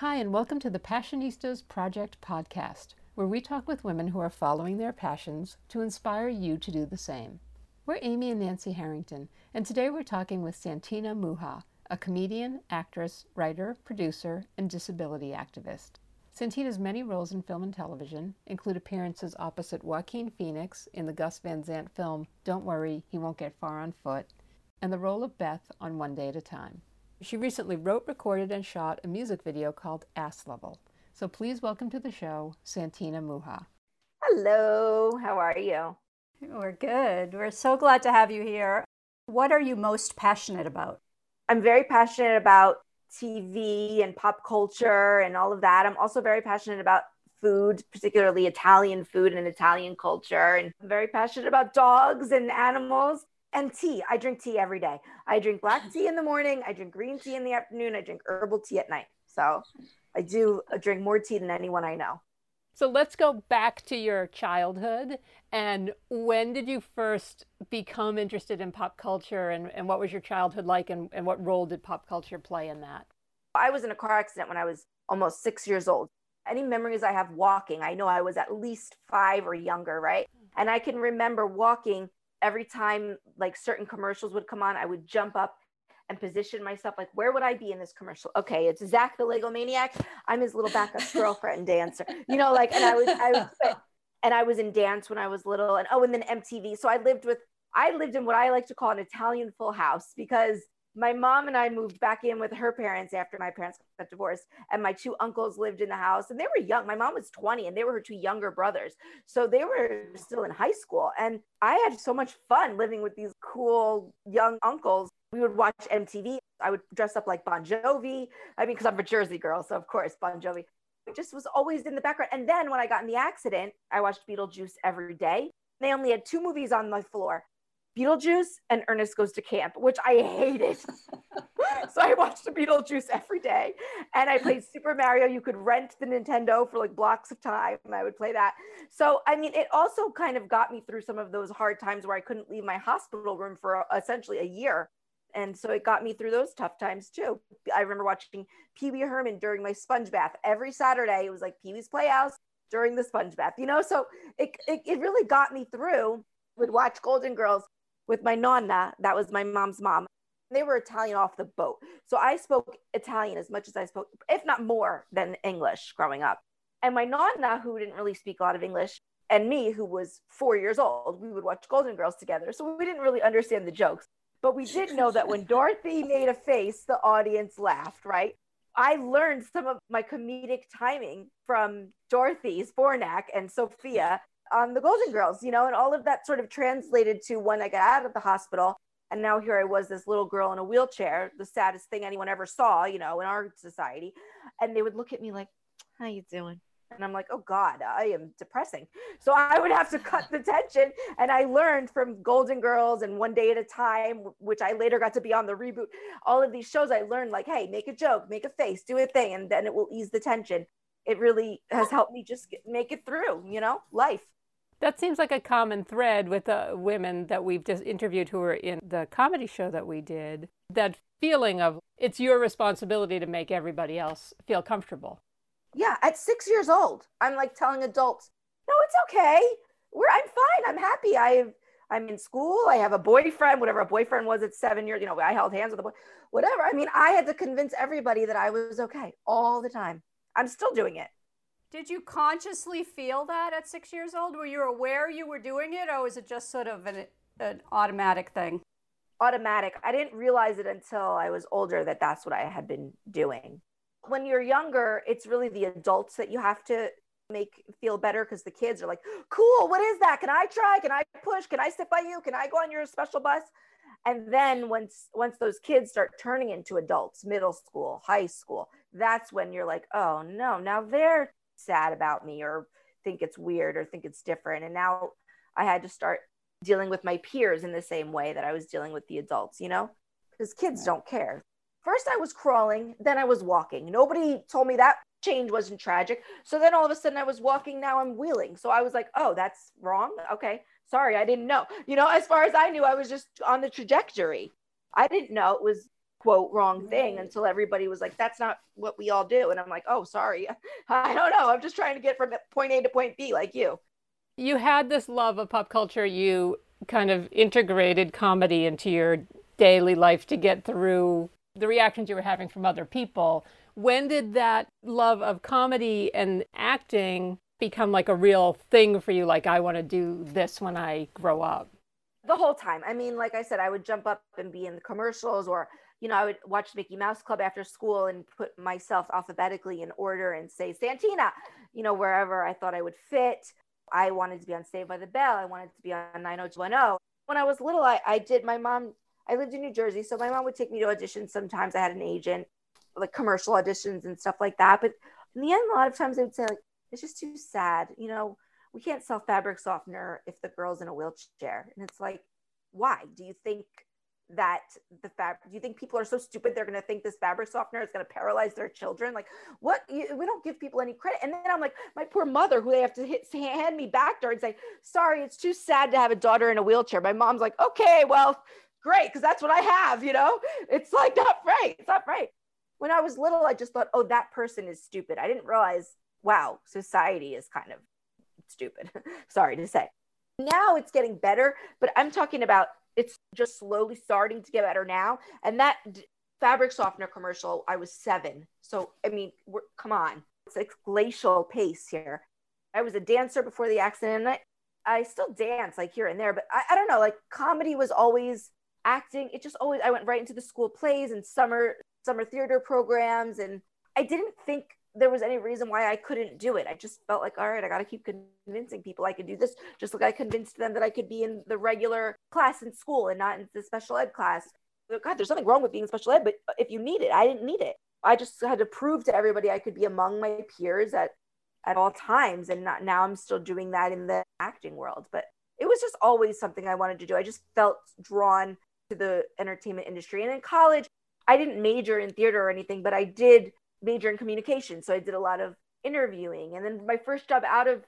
Hi, and welcome to the Passionistas Project podcast, where we talk with women who are following their passions to inspire you to do the same. We're Amy and Nancy Harrington, and today we're talking with Santina Muha, a comedian, actress, writer, producer, and disability activist. Santina's many roles in film and television include appearances opposite Joaquin Phoenix in the Gus Van Sant film Don't Worry, He Won't Get Far on Foot, and the role of Beth on One Day at a Time. She recently wrote, recorded, and shot a music video called Ass Level. So please welcome to the show, Santina Muha. Hello, how are you? We're good. We're so glad to have you here. What are you most passionate about? I'm very passionate about TV and pop culture and all of that. I'm also very passionate about food, particularly Italian food and Italian culture. And I'm very passionate about dogs and animals and tea. I drink tea every day. I drink black tea in the morning. I drink green tea in the afternoon. I drink herbal tea at night. So I do uh, drink more tea than anyone I know. So let's go back to your childhood. And when did you first become interested in pop culture? And, and what was your childhood like? And, and what role did pop culture play in that? I was in a car accident when I was almost six years old. Any memories I have walking, I know I was at least five or younger, right? Hmm. And I can remember walking every time like certain commercials would come on, I would jump up and position myself like, where would I be in this commercial? Okay, it's Zach the Lego Maniac. I'm his little backup girlfriend dancer. You know, like, and I was, I was, and I was in dance when I was little, and oh, and then MTV. So I lived with, I lived in what I like to call an Italian full house because my mom and I moved back in with her parents after my parents got divorced, and my two uncles lived in the house, and they were young. My mom was 20, and they were her two younger brothers, so they were still in high school. And I had so much fun living with these cool young uncles. We would watch MTV. I would dress up like Bon Jovi. I mean, because I'm a Jersey girl, so of course Bon Jovi. It just was always in the background. And then when I got in the accident, I watched Beetlejuice every day. They only had two movies on my floor Beetlejuice and Ernest Goes to Camp, which I hated. so I watched the Beetlejuice every day. And I played Super Mario. You could rent the Nintendo for like blocks of time. I would play that. So, I mean, it also kind of got me through some of those hard times where I couldn't leave my hospital room for uh, essentially a year. And so it got me through those tough times too. I remember watching Pee Wee Herman during my sponge bath every Saturday. It was like Pee Wee's Playhouse during the sponge bath, you know? So it, it, it really got me through. Would watch Golden Girls with my nonna, that was my mom's mom. They were Italian off the boat. So I spoke Italian as much as I spoke, if not more than English growing up. And my nonna, who didn't really speak a lot of English, and me, who was four years old, we would watch Golden Girls together. So we didn't really understand the jokes. But we did know that when Dorothy made a face, the audience laughed, right? I learned some of my comedic timing from Dorothy's Zbornak and Sophia on the Golden Girls, you know, and all of that sort of translated to when I got out of the hospital. And now here I was, this little girl in a wheelchair, the saddest thing anyone ever saw, you know, in our society. And they would look at me like, "How you doing?" And I'm like, "Oh God, I am depressing." So I would have to cut the tension. And I learned from Golden Girls and One Day at a Time, which I later got to be on the reboot. All of these shows, I learned like, "Hey, make a joke, make a face, do a thing, and then it will ease the tension." It really has helped me just get, make it through, you know, life. That seems like a common thread with the women that we've just interviewed who were in the comedy show that we did. That feeling of it's your responsibility to make everybody else feel comfortable. Yeah, at six years old, I'm like telling adults, no, it's okay. We're I'm fine. I'm happy. I've I'm in school. I have a boyfriend, whatever a boyfriend was at seven years. You know, I held hands with a boy, whatever. I mean, I had to convince everybody that I was okay all the time. I'm still doing it. Did you consciously feel that at six years old? Were you aware you were doing it, or was it just sort of an, an automatic thing? Automatic. I didn't realize it until I was older that that's what I had been doing. When you're younger, it's really the adults that you have to make feel better because the kids are like, cool, what is that? Can I try? Can I push? Can I sit by you? Can I go on your special bus? And then once once those kids start turning into adults, middle school, high school, that's when you're like, oh no, now they're sad about me or think it's weird or think it's different. And now I had to start dealing with my peers in the same way that I was dealing with the adults, you know, because kids don't care. First, I was crawling, then I was walking. Nobody told me that change wasn't tragic. So then all of a sudden I was walking, now I'm wheeling. So I was like, oh, that's wrong. Okay. Sorry, I didn't know. You know, as far as I knew, I was just on the trajectory. I didn't know it was quote wrong thing until everybody was like that's not what we all do. And i'm like oh sorry. I don't know. I'm just trying to get from point a to point b like you. You had this love of pop culture. You kind of integrated comedy into your daily life to get through the reactions you were having from other people. When did that love of comedy and acting become like a real thing for you? Like i want to do this when i grow up the whole time. I mean like i said i would jump up and be in the commercials or you know i would watch mickey mouse club after school and put myself alphabetically in order and say santina you know wherever i thought i would fit. I wanted to be on saved by the bell. I wanted to be on 90210 when i was little I, I did my mom i lived in new jersey so my mom would take me to auditions sometimes. I had an agent like commercial auditions and stuff like that. But in the end a lot of times they would say like it's just too sad. You know, we can't sell fabric softener if the girl's in a wheelchair. And it's like, why? Do you think that the fabric, do you think people are so stupid they're going to think this fabric softener is going to paralyze their children? Like, what? we don't give people any credit. And then I'm like, my poor mother, who they have to hit, hand me back door and say, sorry, it's too sad to have a daughter in a wheelchair. My mom's like, okay, well, great, because that's what I have, you know? It's like not right. It's not right. When I was little, I just thought, oh, that person is stupid. I didn't realize wow, society is kind of stupid. Sorry to say. Now it's getting better, but I'm talking about it's just slowly starting to get better now. And that fabric softener commercial, I was seven. So, I mean, come on, it's like glacial pace here. I was a dancer before the accident. And I, I still dance like here and there, but I, I don't know, like comedy was always acting. It just always, I went right into the school plays and summer, summer theater programs. And I didn't think there was any reason why I couldn't do it. I just felt like, all right, I got to keep convincing people I could do this, just like I convinced them that I could be in the regular class in school and not in the special ed class. God, there's nothing wrong with being special ed, but if you need it, I didn't need it. I just had to prove to everybody I could be among my peers at at all times, and not, now I'm still doing that in the acting world. But it was just always something I wanted to do. I just felt drawn to the entertainment industry, and in college, I didn't major in theater or anything, but I did major in communication. So I did a lot of interviewing. And then my first job out of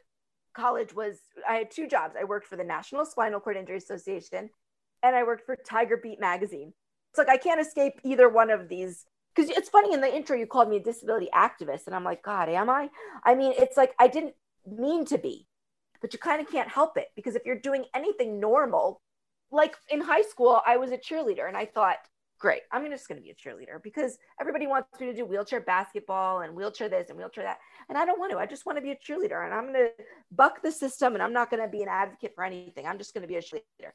college was I had two jobs. I worked for the National Spinal Cord Injury Association and I worked for Tiger Beat magazine. It's like I can't escape either one of these. Because it's funny in the intro, you called me a disability activist. And I'm like, God, am I? I mean, it's like I didn't mean to be, but you kind of can't help it because if you're doing anything normal, like in high school, I was a cheerleader and I thought, great. I'm just going to be a cheerleader because everybody wants me to do wheelchair basketball and wheelchair this and wheelchair that. And I don't want to. I just want to be a cheerleader and I'm going to buck the system and I'm not going to be an advocate for anything. I'm just going to be a cheerleader.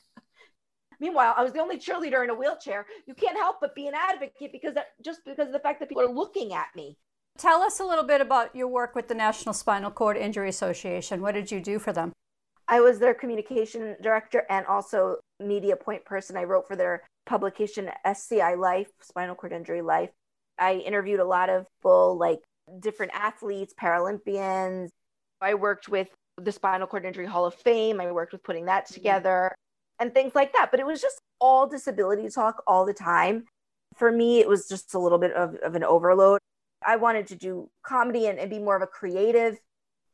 Meanwhile, I was the only cheerleader in a wheelchair. You can't help but be an advocate because that, just because of the fact that people are looking at me. Tell us a little bit about your work with the National Spinal Cord Injury Association. What did you do for them? I was their communication director and also media point person. I wrote for their publication SCI Life, Spinal Cord Injury Life. I interviewed a lot of people like different athletes, Paralympians. I worked with the Spinal Cord Injury Hall of Fame. I worked with putting that mm-hmm. together and things like that. But it was just all disability talk all the time. For me, it was just a little bit of, of an overload. I wanted to do comedy and, and be more of a creative.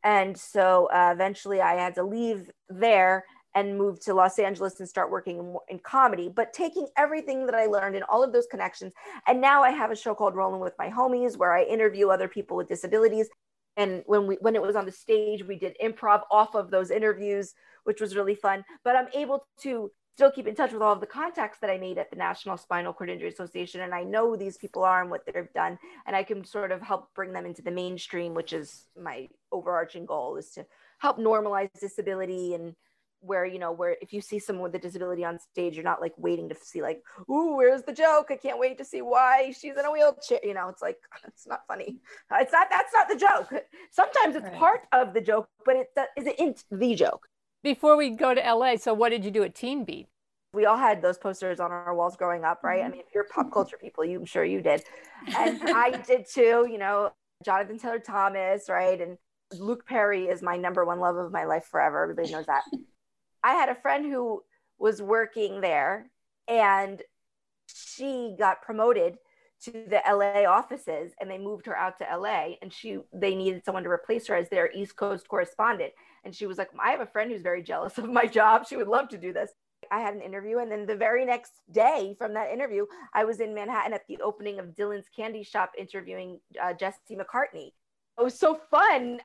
And so uh, eventually I had to leave there and move to Los Angeles and start working in, in, comedy, but taking everything that I learned and all of those connections. And now I have a show called Rolling with My Homies where I interview other people with disabilities. And when we when it was on the stage, we did improv off of those interviews, which was really fun. But I'm able to still keep in touch with all of the contacts that I made at the National Spinal Cord Injury Association. And I know who these people are and what they've done. And I can sort of help bring them into the mainstream, which is my overarching goal is to help normalize disability and where you know where if you see someone with a disability on stage you're not like waiting to see like ooh where's the joke? I can't wait to see why she's in a wheelchair you know it's like it's not funny. It's not that's not the joke. Sometimes it's right. part of the joke but it isn't the joke. Before we go to la so what did you do at teen beat? We all had those posters on our walls growing up right? I mm-hmm. mean if you're pop culture people you i'm sure you did. And i did too you know jonathan taylor thomas right? And luke perry is my number one love of my life forever. Everybody knows that I had a friend who was working there and she got promoted to the LA offices and they moved her out to LA and she they needed someone to replace her as their East Coast correspondent and she was like I have a friend who's very jealous of my job she would love to do this I had an interview, and then the very next day from that interview, I was in Manhattan at the opening of Dylan's Candy Shop interviewing uh, Jesse McCartney. It was so fun.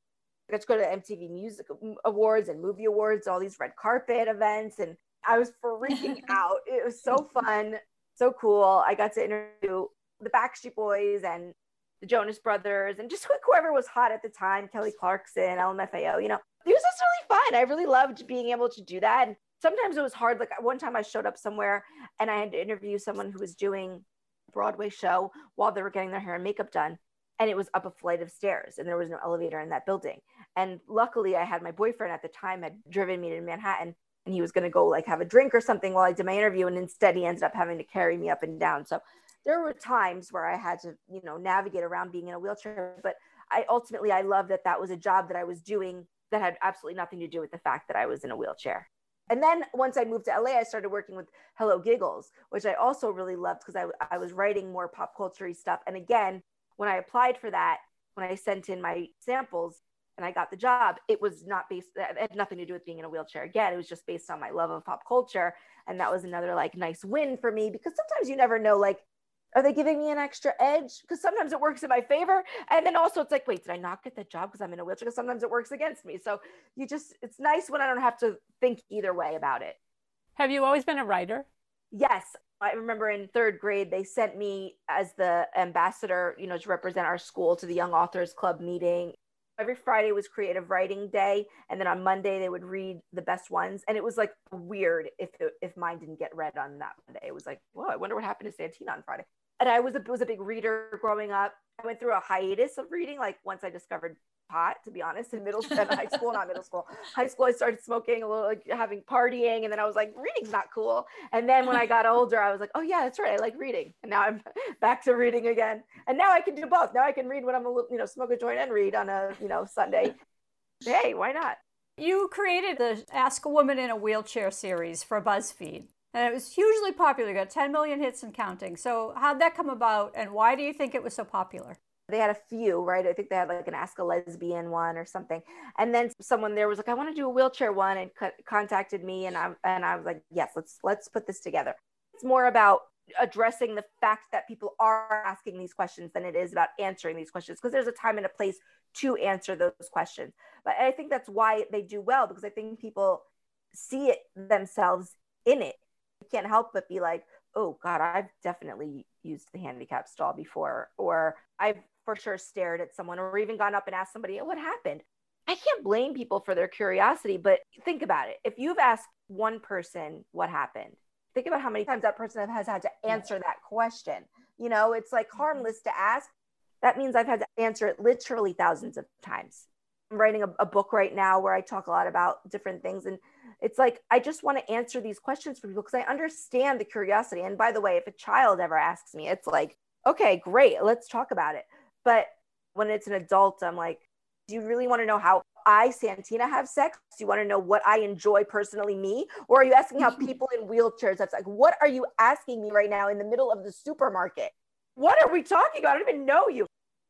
Got to go to MTV Music Awards and Movie Awards, all these red carpet events, and I was freaking out. It was so fun, so cool. I got to interview the Backstreet Boys and the Jonas Brothers and just whoever was hot at the time, Kelly Clarkson, LMFAO, you know. It was just really fun. I really loved being able to do that. And sometimes it was hard. Like one time I showed up somewhere and I had to interview someone who was doing a Broadway show while they were getting their hair and makeup done. And it was up a flight of stairs and there was no elevator in that building. And luckily I had my boyfriend at the time had driven me to Manhattan and he was going to go like have a drink or something while I did my interview. And instead he ended up having to carry me up and down. So there were times where I had to, you know, navigate around being in a wheelchair, but I ultimately, I love that that was a job that I was doing that had absolutely nothing to do with the fact that I was in a wheelchair. And then once I moved to LA, I started working with Hello Giggles, which I also really loved because I, I was writing more pop culture stuff. And again, when I applied for that, when I sent in my samples, and I got the job, it was not based, it had nothing to do with being in a wheelchair. Again, it was just based on my love of pop culture. And that was another like nice win for me because sometimes you never know, like, are they giving me an extra edge? Because sometimes it works in my favor. And then also it's like, wait, did I not get the job because I'm in a wheelchair? Because sometimes it works against me. So you just, it's nice when I don't have to think either way about it. Have you always been a writer? Yes. I remember in third grade, they sent me as the ambassador, you know, to represent our school to the Young Authors Club meeting every Friday was creative writing day, and then on Monday they would read the best ones. And it was like weird if if mine didn't get read on that Monday. It was like, whoa, I wonder what happened to Santina on Friday. And I was a was a big reader growing up. I went through a hiatus of reading, like once I discovered pot, to be honest, in middle school, high school, not middle school. High school, I started smoking a little, like having partying. And then I was like, reading's not cool. And then when I got older, I was like, oh, yeah, that's right. I like reading. And now I'm back to reading again. And now I can do both. Now I can read when I'm a little, you know, smoke a joint and read on a, you know, Sunday. hey, why not? You created the Ask a Woman in a Wheelchair series for BuzzFeed. And it was hugely popular. You got 10 million hits and counting. So, how'd that come about, and why do you think it was so popular? they had a few, right? I think they had like an Ask a Lesbian one or something. And then someone there was like, I want to do a wheelchair one and co- contacted me. And I, and I was like, yes, let's, let's put this together. It's more about addressing the fact that people are asking these questions than it is about answering these questions because there's a time and a place to answer those questions. But I think that's why they do well because I think people see it themselves in it. Can't help but be like, oh God, I've definitely used the handicap stall before, or I've for sure stared at someone or even gone up and asked somebody, what happened? I can't blame people for their curiosity, but think about it. If you've asked one person what happened, think about how many times that person has had to answer that question. You know, it's like mm-hmm. harmless to ask. That means I've had to answer it literally thousands of times. I'm writing a, a book right now where I talk a lot about different things. And it's like, I just want to answer these questions for people because I understand the curiosity. And by the way, if a child ever asks me, it's like, okay, great, let's talk about it. But when it's an adult, I'm like, do you really want to know how I, Santina, have sex? Do you want to know what I enjoy personally, me? Or are you asking how people in wheelchairs have sex? What are you asking me right now in the middle of the supermarket? What are we talking about? I don't even know you.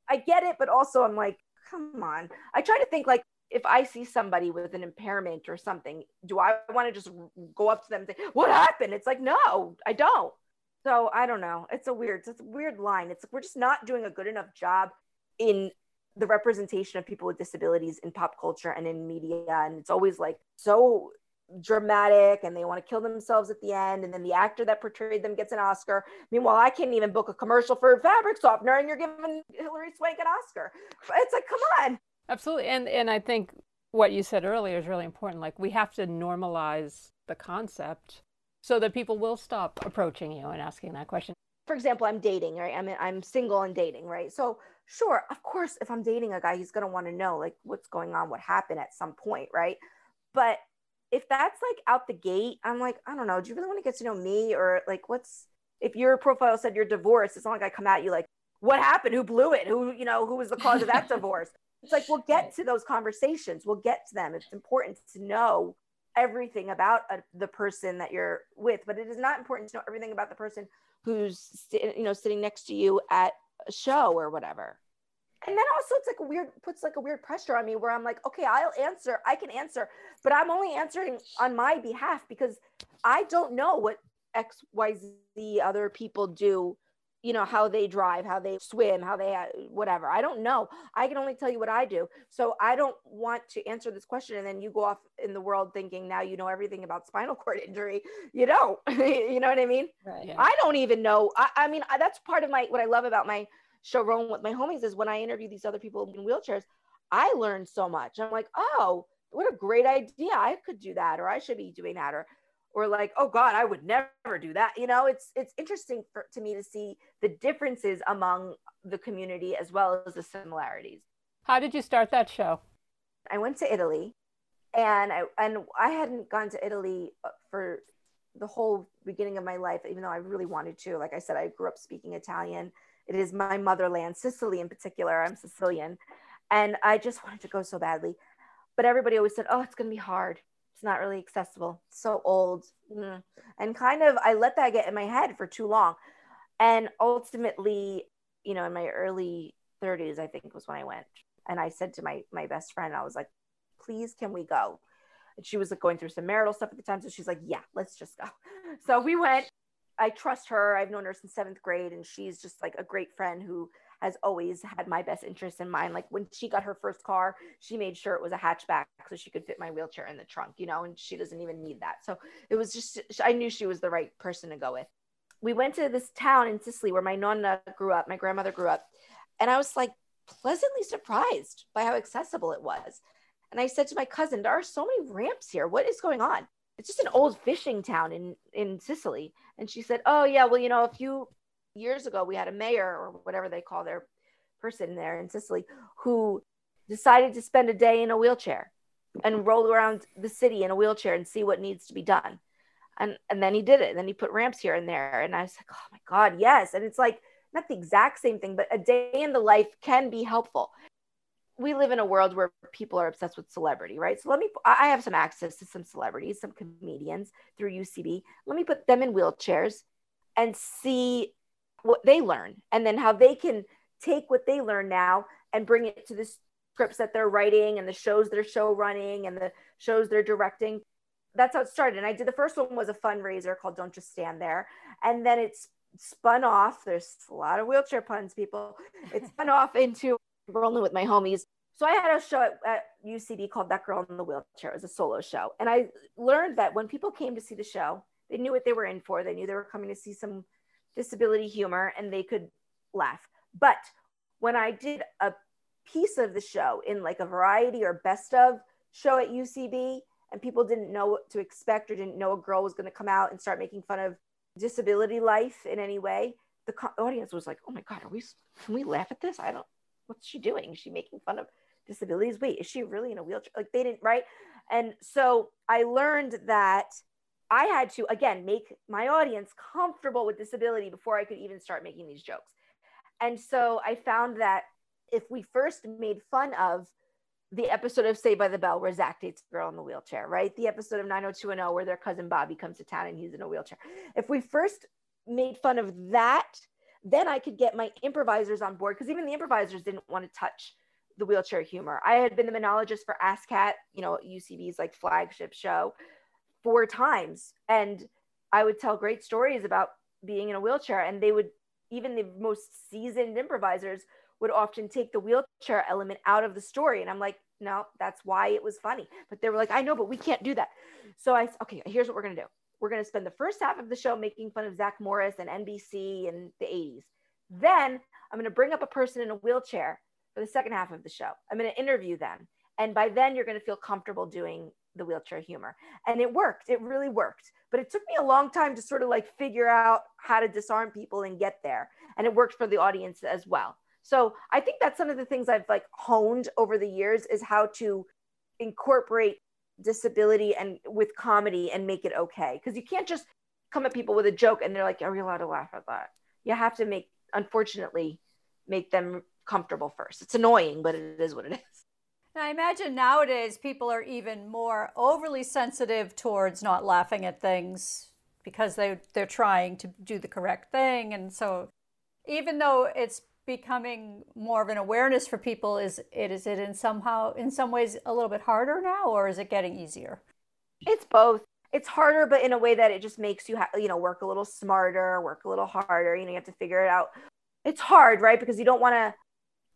I get it, but also I'm like, come on. I try to think like, if I see somebody with an impairment or something, do I want to just go up to them and say, "What happened?" It's like, no, I don't. So I don't know. It's a weird, it's a weird line. It's we're just not doing a good enough job in the representation of people with disabilities in pop culture and in media. And it's always like so dramatic and they want to kill themselves at the end. And then the actor that portrayed them gets an Oscar. Meanwhile, I can't even book a commercial for fabric softener and you're giving Hilary Swank an Oscar. It's like, come on. Absolutely. And and I think what you said earlier is really important. Like we have to normalize the concept so that people will stop approaching you and asking that question. For example, I'm dating, right? I'm I'm single and dating, right? So sure, of course, if I'm dating a guy, he's gonna want to know like what's going on, what happened at some point, right? But if that's like out the gate, I'm like, I don't know. Do you really want to get to know me, or like, what's if your profile said you're divorced? It's not like I come at you like, what happened? Who blew it? Who you know? Who was the cause of that divorce? It's like we'll get to those conversations. We'll get to them. It's important to know everything about a, the person that you're with, but it is not important to know everything about the person who's you know sitting next to you at a show or whatever. And then also it's like a weird puts like a weird pressure on me where i'm like okay i'll answer i can answer but i'm only answering on my behalf because i don't know what xyz other people do you know how they drive how they swim how they uh, whatever. I don't know. I can only tell you what i do. So i don't want to answer this question and then you go off in the world thinking now you know everything about spinal cord injury. You don't. You know what i mean? Right. Yeah. i don't even know. I, I mean I, that's part of my what i love about my show rolling with my homies is when i interview these other people in wheelchairs i learn so much. I'm like oh what a great idea. I could do that or i should be doing that or or like oh god i would never do that. You know it's it's interesting for, to me to see the differences among the community as well as the similarities. How did you start that show? i went to italy and i and i hadn't gone to italy uh, for the whole beginning of my life even though i really wanted to. Like i said i grew up speaking italian it is my motherland sicily in particular. I'm sicilian. And i just wanted to go so badly. But everybody always said oh it's going to be hard. It's not really accessible. It's so old. Mm. and kind of i let that get in my head for too long. And ultimately you know in my early 30s i think was when i went. And i said to my my best friend i was like please can we go? And she was like going through some marital stuff at the time. So she's like yeah let's just go. So we went i trust her. I've known her since seventh grade and she's just like a great friend who has always had my best interest in mind. Like when she got her first car she made sure it was a hatchback so she could fit my wheelchair in the trunk you know and she doesn't even need that. So it was just i knew she was the right person to go with. We went to this town in sicily where my nonna grew up my grandmother grew up and i was like pleasantly surprised by how accessible it was. And I said to my cousin, there are so many ramps here. What is going on? It's just an old fishing town in, in Sicily. And she said, Oh, yeah, well, you know, a few years ago, we had a mayor or whatever they call their person there in Sicily who decided to spend a day in a wheelchair and roll around the city in a wheelchair and see what needs to be done. And, and then he did it. And then he put ramps here and there. And I was like, Oh my God, yes. And it's like, not the exact same thing, but a day in the life can be helpful we live in a world where people are obsessed with celebrity, right? So let me, I have some access to some celebrities, some comedians through UCB. Let me put them in wheelchairs and see what they learn and then how they can take what they learn now and bring it to the scripts that they're writing and the shows they're show running and the shows they're directing. That's how it started. And I did the first one was a fundraiser called Don't Just Stand There. And then it's spun off. There's a lot of wheelchair puns, people. It's spun off into rolling with my homies. So I had a show at, at, UCB called That Girl in the Wheelchair. It was a solo show. And I learned that when people came to see the show, they knew what they were in for. They knew they were coming to see some disability humor and they could laugh. But when I did a piece of the show in like a variety or best of show at UCB and people didn't know what to expect or didn't know a girl was going to come out and start making fun of disability life in any way, the audience was like, "Oh my god, are we can we laugh at this? I don't what's she doing? Is she making fun of disabilities? Wait, is she really in a wheelchair? Like they didn't, right? And so I learned that I had to, again, make my audience comfortable with disability before I could even start making these jokes. And so I found that if we first made fun of the episode of Saved by the Bell where Zach dates a girl in the wheelchair, right? The episode of 90210 where their cousin Bobby comes to town and he's in a wheelchair. If we first made fun of that, then I could get my improvisers on board because even the improvisers didn't want to touch the wheelchair humor. I had been the monologist for ASSSSCAT, you know, UCB's like flagship show, four times. And I would tell great stories about being in a wheelchair. And they would, even the most seasoned improvisers would often take the wheelchair element out of the story. And I'm like, no, that's why it was funny. But they were like, I know, but we can't do that. So I, okay, here's what we're going to do. We're going to spend the first half of the show making fun of Zach Morris and NBC in the 80s. Then I'm going to bring up a person in a wheelchair for the second half of the show. I'm going to interview them. And by then, you're going to feel comfortable doing the wheelchair humor. And it worked. It really worked. But it took me a long time to sort of like figure out how to disarm people and get there. And it worked for the audience as well. So I think that's some of the things I've like honed over the years is how to incorporate disability and with comedy and make it okay. Because you can't just come at people with a joke and they're like, oh, are we allowed to laugh at that? You have to make, unfortunately, make them comfortable first. It's annoying, but it is what it is. I imagine nowadays people are even more overly sensitive towards not laughing at things because they they're trying to do the correct thing and so even though it's becoming more of an awareness for people? Is it is it in somehow in some ways a little bit harder now, or is it getting easier? It's both. It's harder, but in a way that it just makes you, ha- you know, work a little smarter, work a little harder. You know, you have to figure it out. It's hard, right? Because you don't want to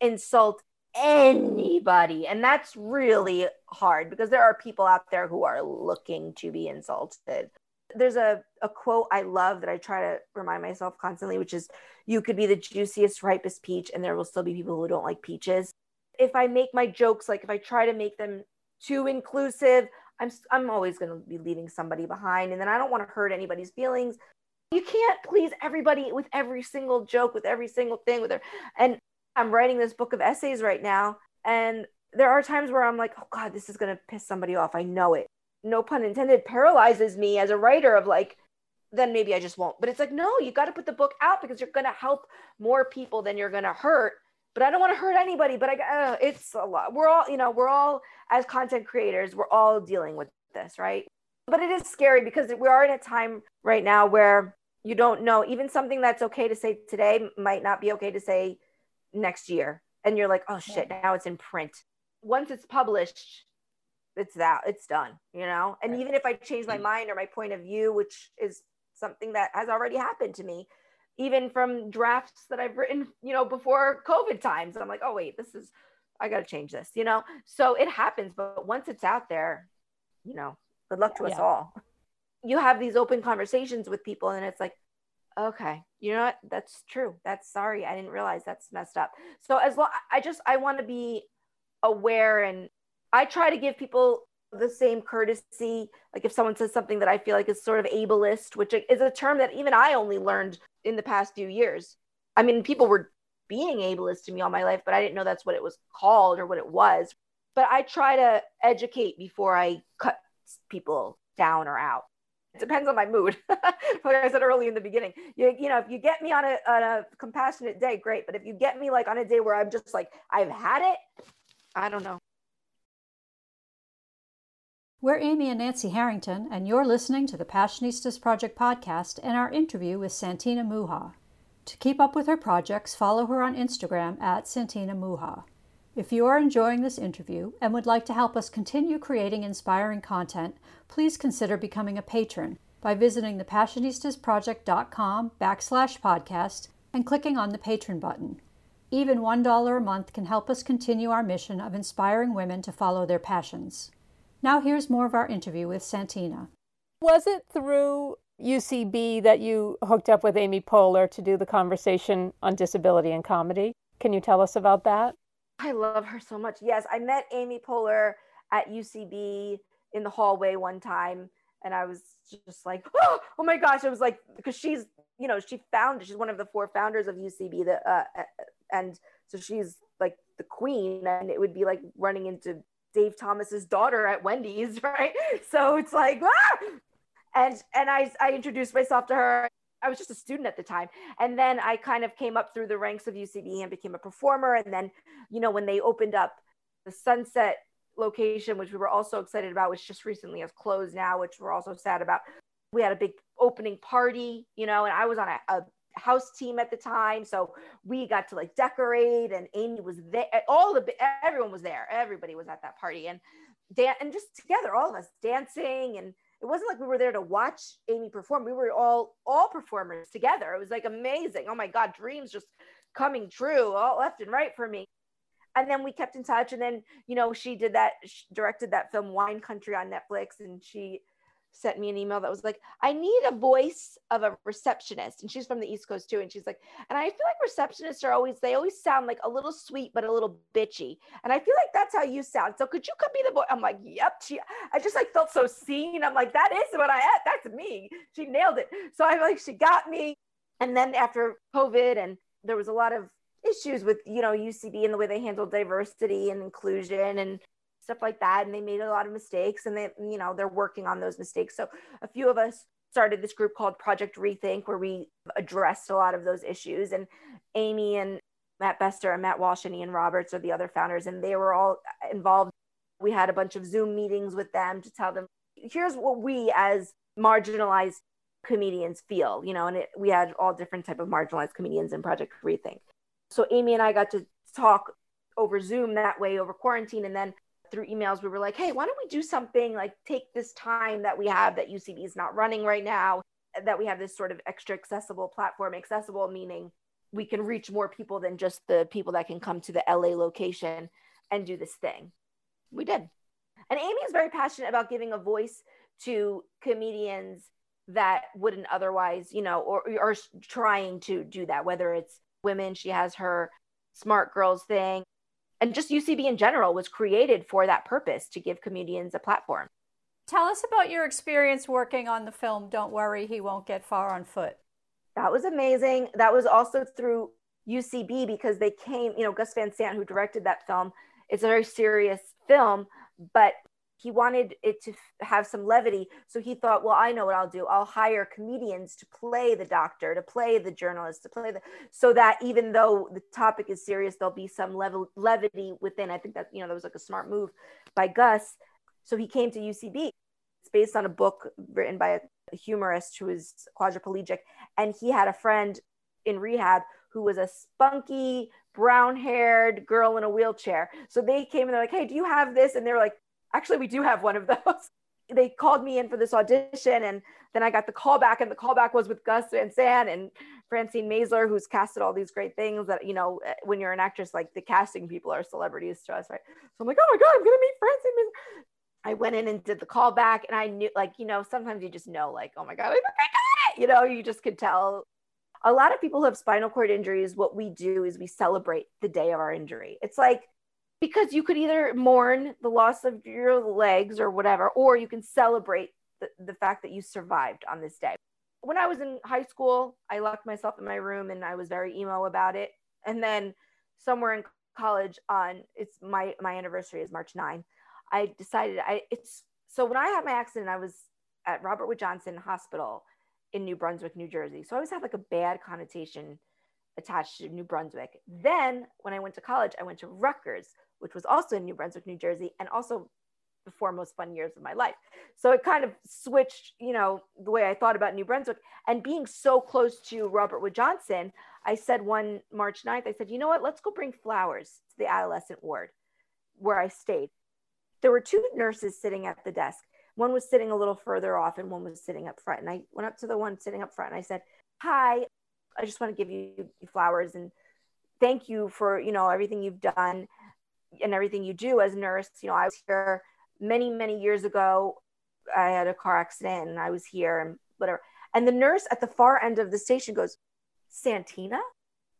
insult anybody. And that's really hard because there are people out there who are looking to be insulted. There's a, a quote I love that I try to remind myself constantly, which is you could be the juiciest, ripest peach, and there will still be people who don't like peaches. If I make my jokes, like if I try to make them too inclusive, I'm, I'm always going to be leaving somebody behind. And then I don't want to hurt anybody's feelings. You can't please everybody with every single joke, with every single thing, with her. and I'm writing this book of essays right now, and there are times where I'm like, oh God, this is going to piss somebody off. I know it. No pun intended, paralyzes me as a writer of like, then maybe I just won't. But it's like, no, you got to put the book out because you're going to help more people than you're going to hurt. But I don't want to hurt anybody. But I, uh, it's a lot. We're all, you know, we're all as content creators, we're all dealing with this, right? But it is scary because we are in a time right now where you don't know. Even something that's okay to say today might not be okay to say next year. And you're like oh shit now it's in print. Once it's published it's that it's done you know? And even if i change my mind or my point of view which is something that has already happened to me even from drafts that i've written you know before covid times i'm like oh wait this is i got to change this you know? So it happens but once it's out there you know good luck to yeah. us all. You have these open conversations with people and it's like okay you know what? That's true. That's sorry i didn't realize that's messed up. So as long i just i want to be aware and i try to give people the same courtesy. Like if someone says something that i feel like is sort of ableist which is a term that even i only learned in the past few years. I mean people were being ableist to me all my life but i didn't know that's what it was called or what it was. But i try to educate before i cut people down or out it depends on my mood. like I said early in the beginning, you, you know, if you get me on a, on a compassionate day, great. But if you get me like on a day where I'm just like, I've had it, I don't know. We're Amy and Nancy Harrington, and you're listening to the Passionistas Project podcast and our interview with Santina Muha. To keep up with her projects, follow her on Instagram at Santina Muha. If you are enjoying this interview and would like to help us continue creating inspiring content, please consider becoming a patron by visiting thepassionistasproject.com backslash podcast and clicking on the patron button. Even $1 a month can help us continue our mission of inspiring women to follow their passions. Now here's more of our interview with Santina. Was it through UCB that you hooked up with Amy Poehler to do the conversation on disability and comedy? Can you tell us about that? I love her so much. Yes, I met Amy Poehler at UCB in the hallway one time, and I was just like, oh, oh my gosh! I was like, because she's, you know, she founded, she's one of the four founders of UCB, that, uh, and so she's like the queen, and it would be like running into Dave Thomas's daughter at Wendy's, right? So it's like, ah! and and I I introduced myself to her I was just a student at the time. And then I kind of came up through the ranks of UCB and became a performer. And then, you know, when they opened up the Sunset location, which we were also excited about, which just recently has closed now, which we're also sad about. We had a big opening party, you know, and I was on a, a house team at the time. So we got to like decorate and Amy was there. All the, everyone was there. Everybody was at that party and dan- and just together, all of us dancing and, it wasn't like we were there to watch Amy perform. We were all all performers together. It was like amazing. Oh my God, dreams just coming true all left and right for me. And then we kept in touch. And then, you know, she did that, she directed that film Wine Country on Netflix. And she sent me an email that was like, I need a voice of a receptionist. And she's from the East Coast too. And she's like, and I feel like receptionists are always, they always sound like a little sweet, but a little bitchy. And I feel like that's how you sound. So could you come be the voice? I'm like, yep. She, I just like felt so seen. I'm like, that is what I had. That's me. She nailed it. So I'm like, she got me. And then after COVID and there was a lot of issues with, you know, UCB and the way they handled diversity and inclusion and stuff like that and they made a lot of mistakes and they you know they're working on those mistakes so a few of us started this group called project rethink where we addressed a lot of those issues and amy and Matt Besser and matt walsh and ian roberts are the other founders and they were all involved we had a bunch of zoom meetings with them to tell them here's what we as marginalized comedians feel you know and it, we had all different type of marginalized comedians in project rethink So Amy and I got to talk over Zoom that way over quarantine. And then through emails, we were like, hey, why don't we do something like take this time that we have that UCB is not running right now, uh, that we have this sort of extra accessible platform, accessible meaning we can reach more people than just the people that can come to the LA location and do this thing. We did. And Amy is very passionate about giving a voice to comedians that wouldn't otherwise, you know, or are trying to do that, whether it's women, she has her smart girls thing, and just UCB in general was created for that purpose to give comedians a platform. Tell us about your experience working on the film Don't Worry, He Won't Get Far on Foot. That was amazing. That was also through UCB because they came, you know, Gus Van Sant, who directed that film, it's a very serious film, but he wanted it to have some levity. So he thought, well, I know what I'll do. I'll hire comedians to play the doctor, to play the journalist, to play the, so that even though the topic is serious, there'll be some level levity within. I think that, you know, that was like a smart move by Gus. So he came to UCB. It's based on a book written by a humorist who is quadriplegic. And he had a friend in rehab who was a spunky, brown haired girl in a wheelchair. So they came and they're like, hey, do you have this? And they're like, actually, we do have one of those. they called me in for this audition and then I got the call back and the callback was with Gus Van Sant and Francine Maisler, who's casted all these great things that, you know, eh, when you're an actress, like the casting people are celebrities to us, right? So I'm like, oh my God, I'm going to meet Francine Maisler. I went in and did the callback and I knew like, you know, sometimes you just know like, oh my God, I got it. You know, you just could tell. A lot of people who have spinal cord injuries, what we do is we celebrate the day of our injury. It's like because you could either mourn the loss of your legs or whatever, or you can celebrate the, the fact that you survived on this day. When I was in high school, I locked myself in my room and I was very emo about it. And then somewhere in college on it's my my anniversary is March 9. I decided I it's so when I had my accident, I was at Robert Wood Johnson Hospital in New Brunswick, New Jersey. So I always have like a bad connotation attached to New Brunswick. Then when I went to college, I went to Rutgers, which was also in New Brunswick, New Jersey, and also the four most fun years of my life. So it kind of switched, you know, the way I thought about New Brunswick. And being so close to Robert Wood Johnson, I said one March 9th, I said, you know what, let's go bring flowers to the adolescent ward where I stayed. There were two nurses sitting at the desk. One was sitting a little further off and one was sitting up front. And I went up to the one sitting up front and I said, Hi, I just want to give you flowers and thank you for, you know, everything you've done and everything you do as nurse. You know, I was here many, many years ago. I had a car accident and I was here and whatever. And the nurse at the far end of the station goes, Santina?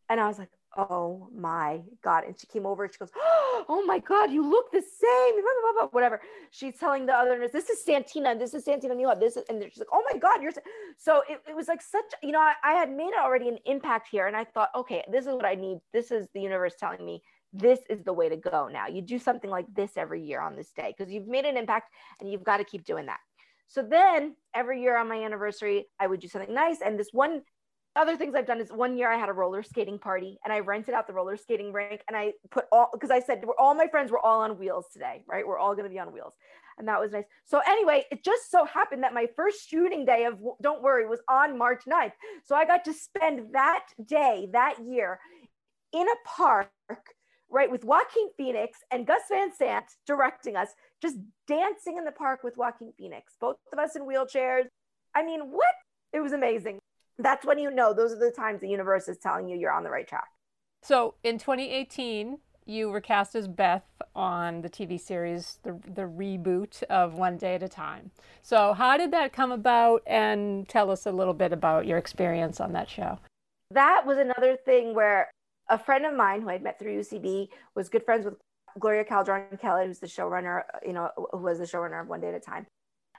And I was like, oh my God. And she came over and she goes, oh my God, you look the same, blah, blah, blah, whatever. She's telling the other nurse, this is Santina, this is Santina Muha, this is, and she's like, oh my God, you're, so it, it was like such, you know, I, I had made already an impact here. And I thought, okay, this is what I need. This is the universe telling me this is the way to go now. You do something like this every year on this day because you've made an impact and you've got to keep doing that. So then every year on my anniversary, I would do something nice. And this one other things I've done is one year I had a roller skating party and I rented out the roller skating rink and I put all because I said all my friends were all on wheels today, right? We're all going to be on wheels. And that was nice. So anyway, it just so happened that my first shooting day of Don't Worry was on March 9th. So I got to spend that day, that year in a park right, with Joaquin Phoenix and Gus Van Sant directing us, just dancing in the park with Joaquin Phoenix, both of us in wheelchairs. I mean, what? It was amazing. That's when you know those are the times the universe is telling you you're on the right track. So in 2018, you were cast as Beth on the TV series, the, the reboot of One Day at a Time. So, how did that come about? And tell us a little bit about your experience on that show. That was another thing where a friend of mine who I'd met through UCB was good friends with Gloria Calderon Kellett, who's the showrunner, you know, who was the showrunner of One Day at a Time.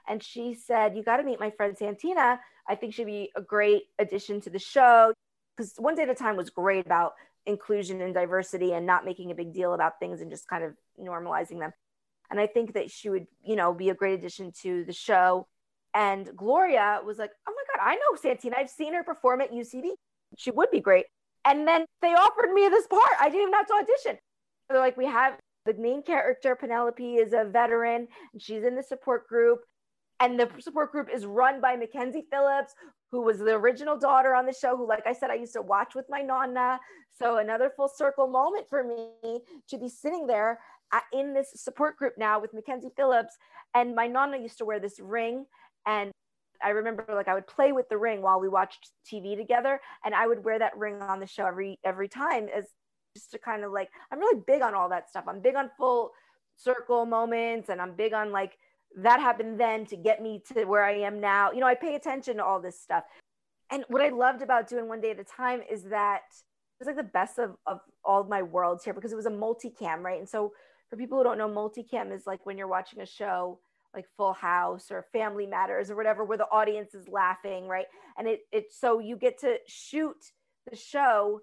And she said, You got to meet my friend Santina. I think she'd be a great addition to the show. Because One Day at a Time was great about inclusion and diversity and not making a big deal about things and just kind of normalizing them. And I think that she would, you know, be a great addition to the show. And Gloria was like, Oh my God, I know Santina. I've seen her perform at UCB. She would be great. And then they offered me this part. I didn't even have to audition. They're like, we have the main character, Penelope, is a veteran she's in the support group. And the support group is run by Mackenzie Phillips, who was the original daughter on the show, who, like I said, I used to watch with my nonna. So another full circle moment for me to be sitting there in this support group now with Mackenzie Phillips. And my nonna used to wear this ring. And I remember like I would play with the ring while we watched TV together. And I would wear that ring on the show every every time as just to kind of like I'm really big on all that stuff. I'm big on full circle moments and I'm big on like that happened then to get me to where I am now. You know, I pay attention to all this stuff. And what I loved about doing one day at a time is that it was like the best of, of all of my worlds here because it was a multicam, right? And so for people who don't know, multicam is like when you're watching a show like Full House or Family Matters or whatever, where the audience is laughing, right? And it it so you get to shoot the show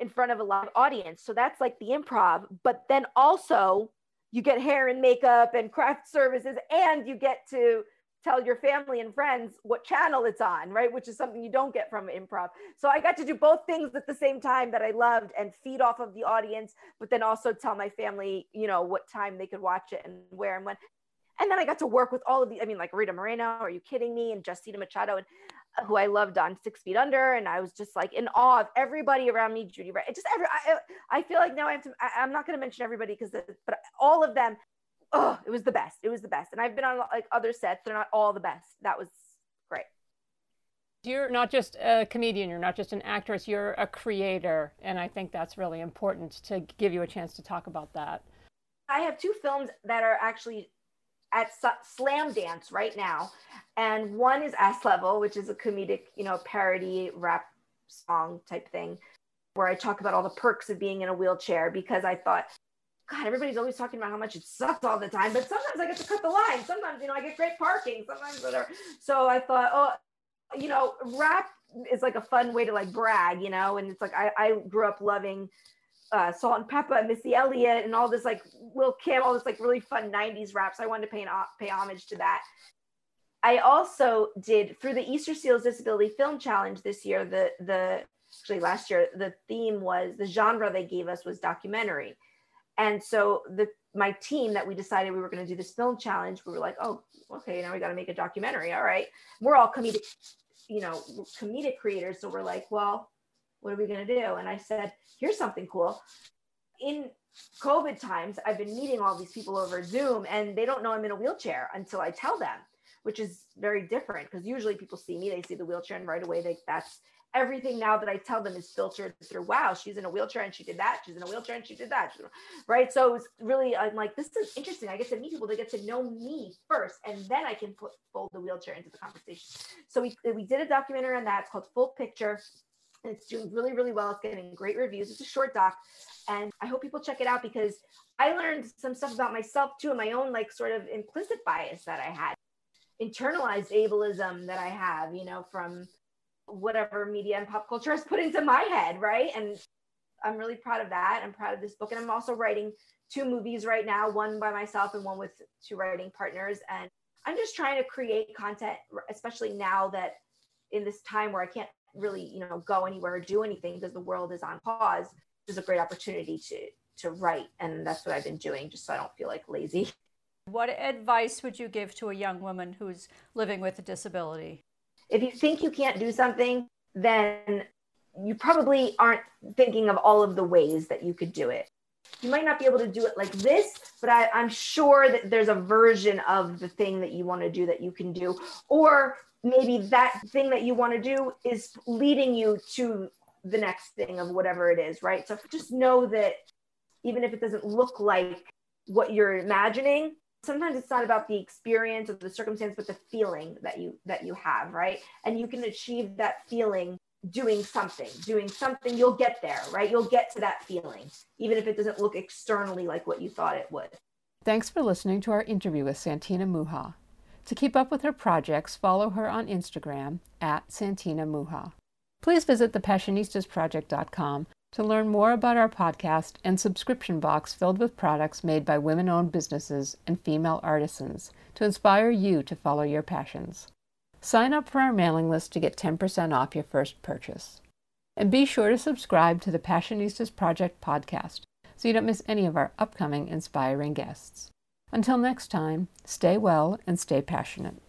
in front of a live audience. So that's like the improv, but then also you get hair and makeup and craft services and you get to tell your family and friends what channel it's on, right? Which is something you don't get from improv. So I got to do both things at the same time that I loved and feed off of the audience, but then also tell my family, you know, what time they could watch it and where and when. And then I got to work with all of the, I mean, like Rita Moreno, are you kidding me? And Justina Machado. And uh, who I loved on Six Feet Under, and I was just like in awe of everybody around me. Judy, right? Just every. I, I feel like now I have to. I, am not going to mention everybody because, but all of them. Oh, it was the best. It was the best. And I've been on like other sets. They're not all the best. That was great. You're not just a comedian. You're not just an actress. You're a creator, and I think that's really important to give you a chance to talk about that. I have two films that are actually at Slamdance right now, and one is Ass Level, which is a comedic, you know, parody rap song type thing, where I talk about all the perks of being in a wheelchair because I thought, God, everybody's always talking about how much it sucks all the time, but sometimes I get to cut the line. Sometimes, you know, I get great parking. Sometimes whatever. So I thought, oh, you know, rap is like a fun way to like brag, you know, and it's like I, I grew up loving uh, Salt-N-Pepa and Missy Elliott and all this like Lil Kim, all this like really fun 90s raps. I wanted to pay, an, pay homage to that. I also did through the Easter Seals Disability Film Challenge this year. The the actually last year the theme was the genre they gave us was documentary, and so the my team that we decided we were going to do this film challenge. We were like, oh, okay, now we got to make a documentary. All right, we're all comedic, you know, comedic creators, so we're like, well, what are we going to do? And I said, here's something cool. In COVID times, I've been meeting all these people over Zoom, and they don't know I'm in a wheelchair until I tell them which is very different because usually people see me, they see the wheelchair, and right away they that's everything now that I tell them is filtered through, wow, she's in a wheelchair and she did that. She's in a wheelchair and she did that. Right. So it's really, I'm like, this is interesting. I get to meet people, they get to know me first, and then I can put fold the wheelchair into the conversation. So we, we did a documentary on that. It's called Full Picture. And it's doing really, really well. It's getting great reviews. It's a short doc. And I hope people check it out because I learned some stuff about myself too, and my own like sort of implicit bias that I had internalized ableism that I have, you know, from whatever media and pop culture has put into my head, right? And I'm really proud of that. I'm proud of this book. And I'm also writing two movies right now, one by myself and one with two writing partners. And I'm just trying to create content, especially now that in this time where I can't really, you know, go anywhere or do anything because the world is on pause. This is a great opportunity to to write. And that's what I've been doing just so I don't feel like lazy. What advice would you give to a young woman who's living with a disability? If you think you can't do something, then you probably aren't thinking of all of the ways that you could do it. You might not be able to do it like this, but I, am sure that there's a version of the thing that you want to do that you can do. Or maybe that thing that you want to do is leading you to the next thing of whatever it is, right? So just know that even if it doesn't look like what you're imagining, sometimes it's not about the experience or the circumstance but the feeling that you that you have right? And you can achieve that feeling doing something doing something you'll get there right? You'll get to that feeling even if it doesn't look externally like what you thought it would. Thanks for listening to our interview with santina muha to keep up with her projects follow her on instagram at santina muha please visit thepassionistasproject.com to learn more about our podcast and subscription box filled with products made by women owned businesses and female artisans to inspire you to follow your passions. Sign up for our mailing list to get 10% off your first purchase. And be sure to subscribe to the Passionistas Project podcast so you don't miss any of our upcoming inspiring guests. Until next time, stay well and stay passionate.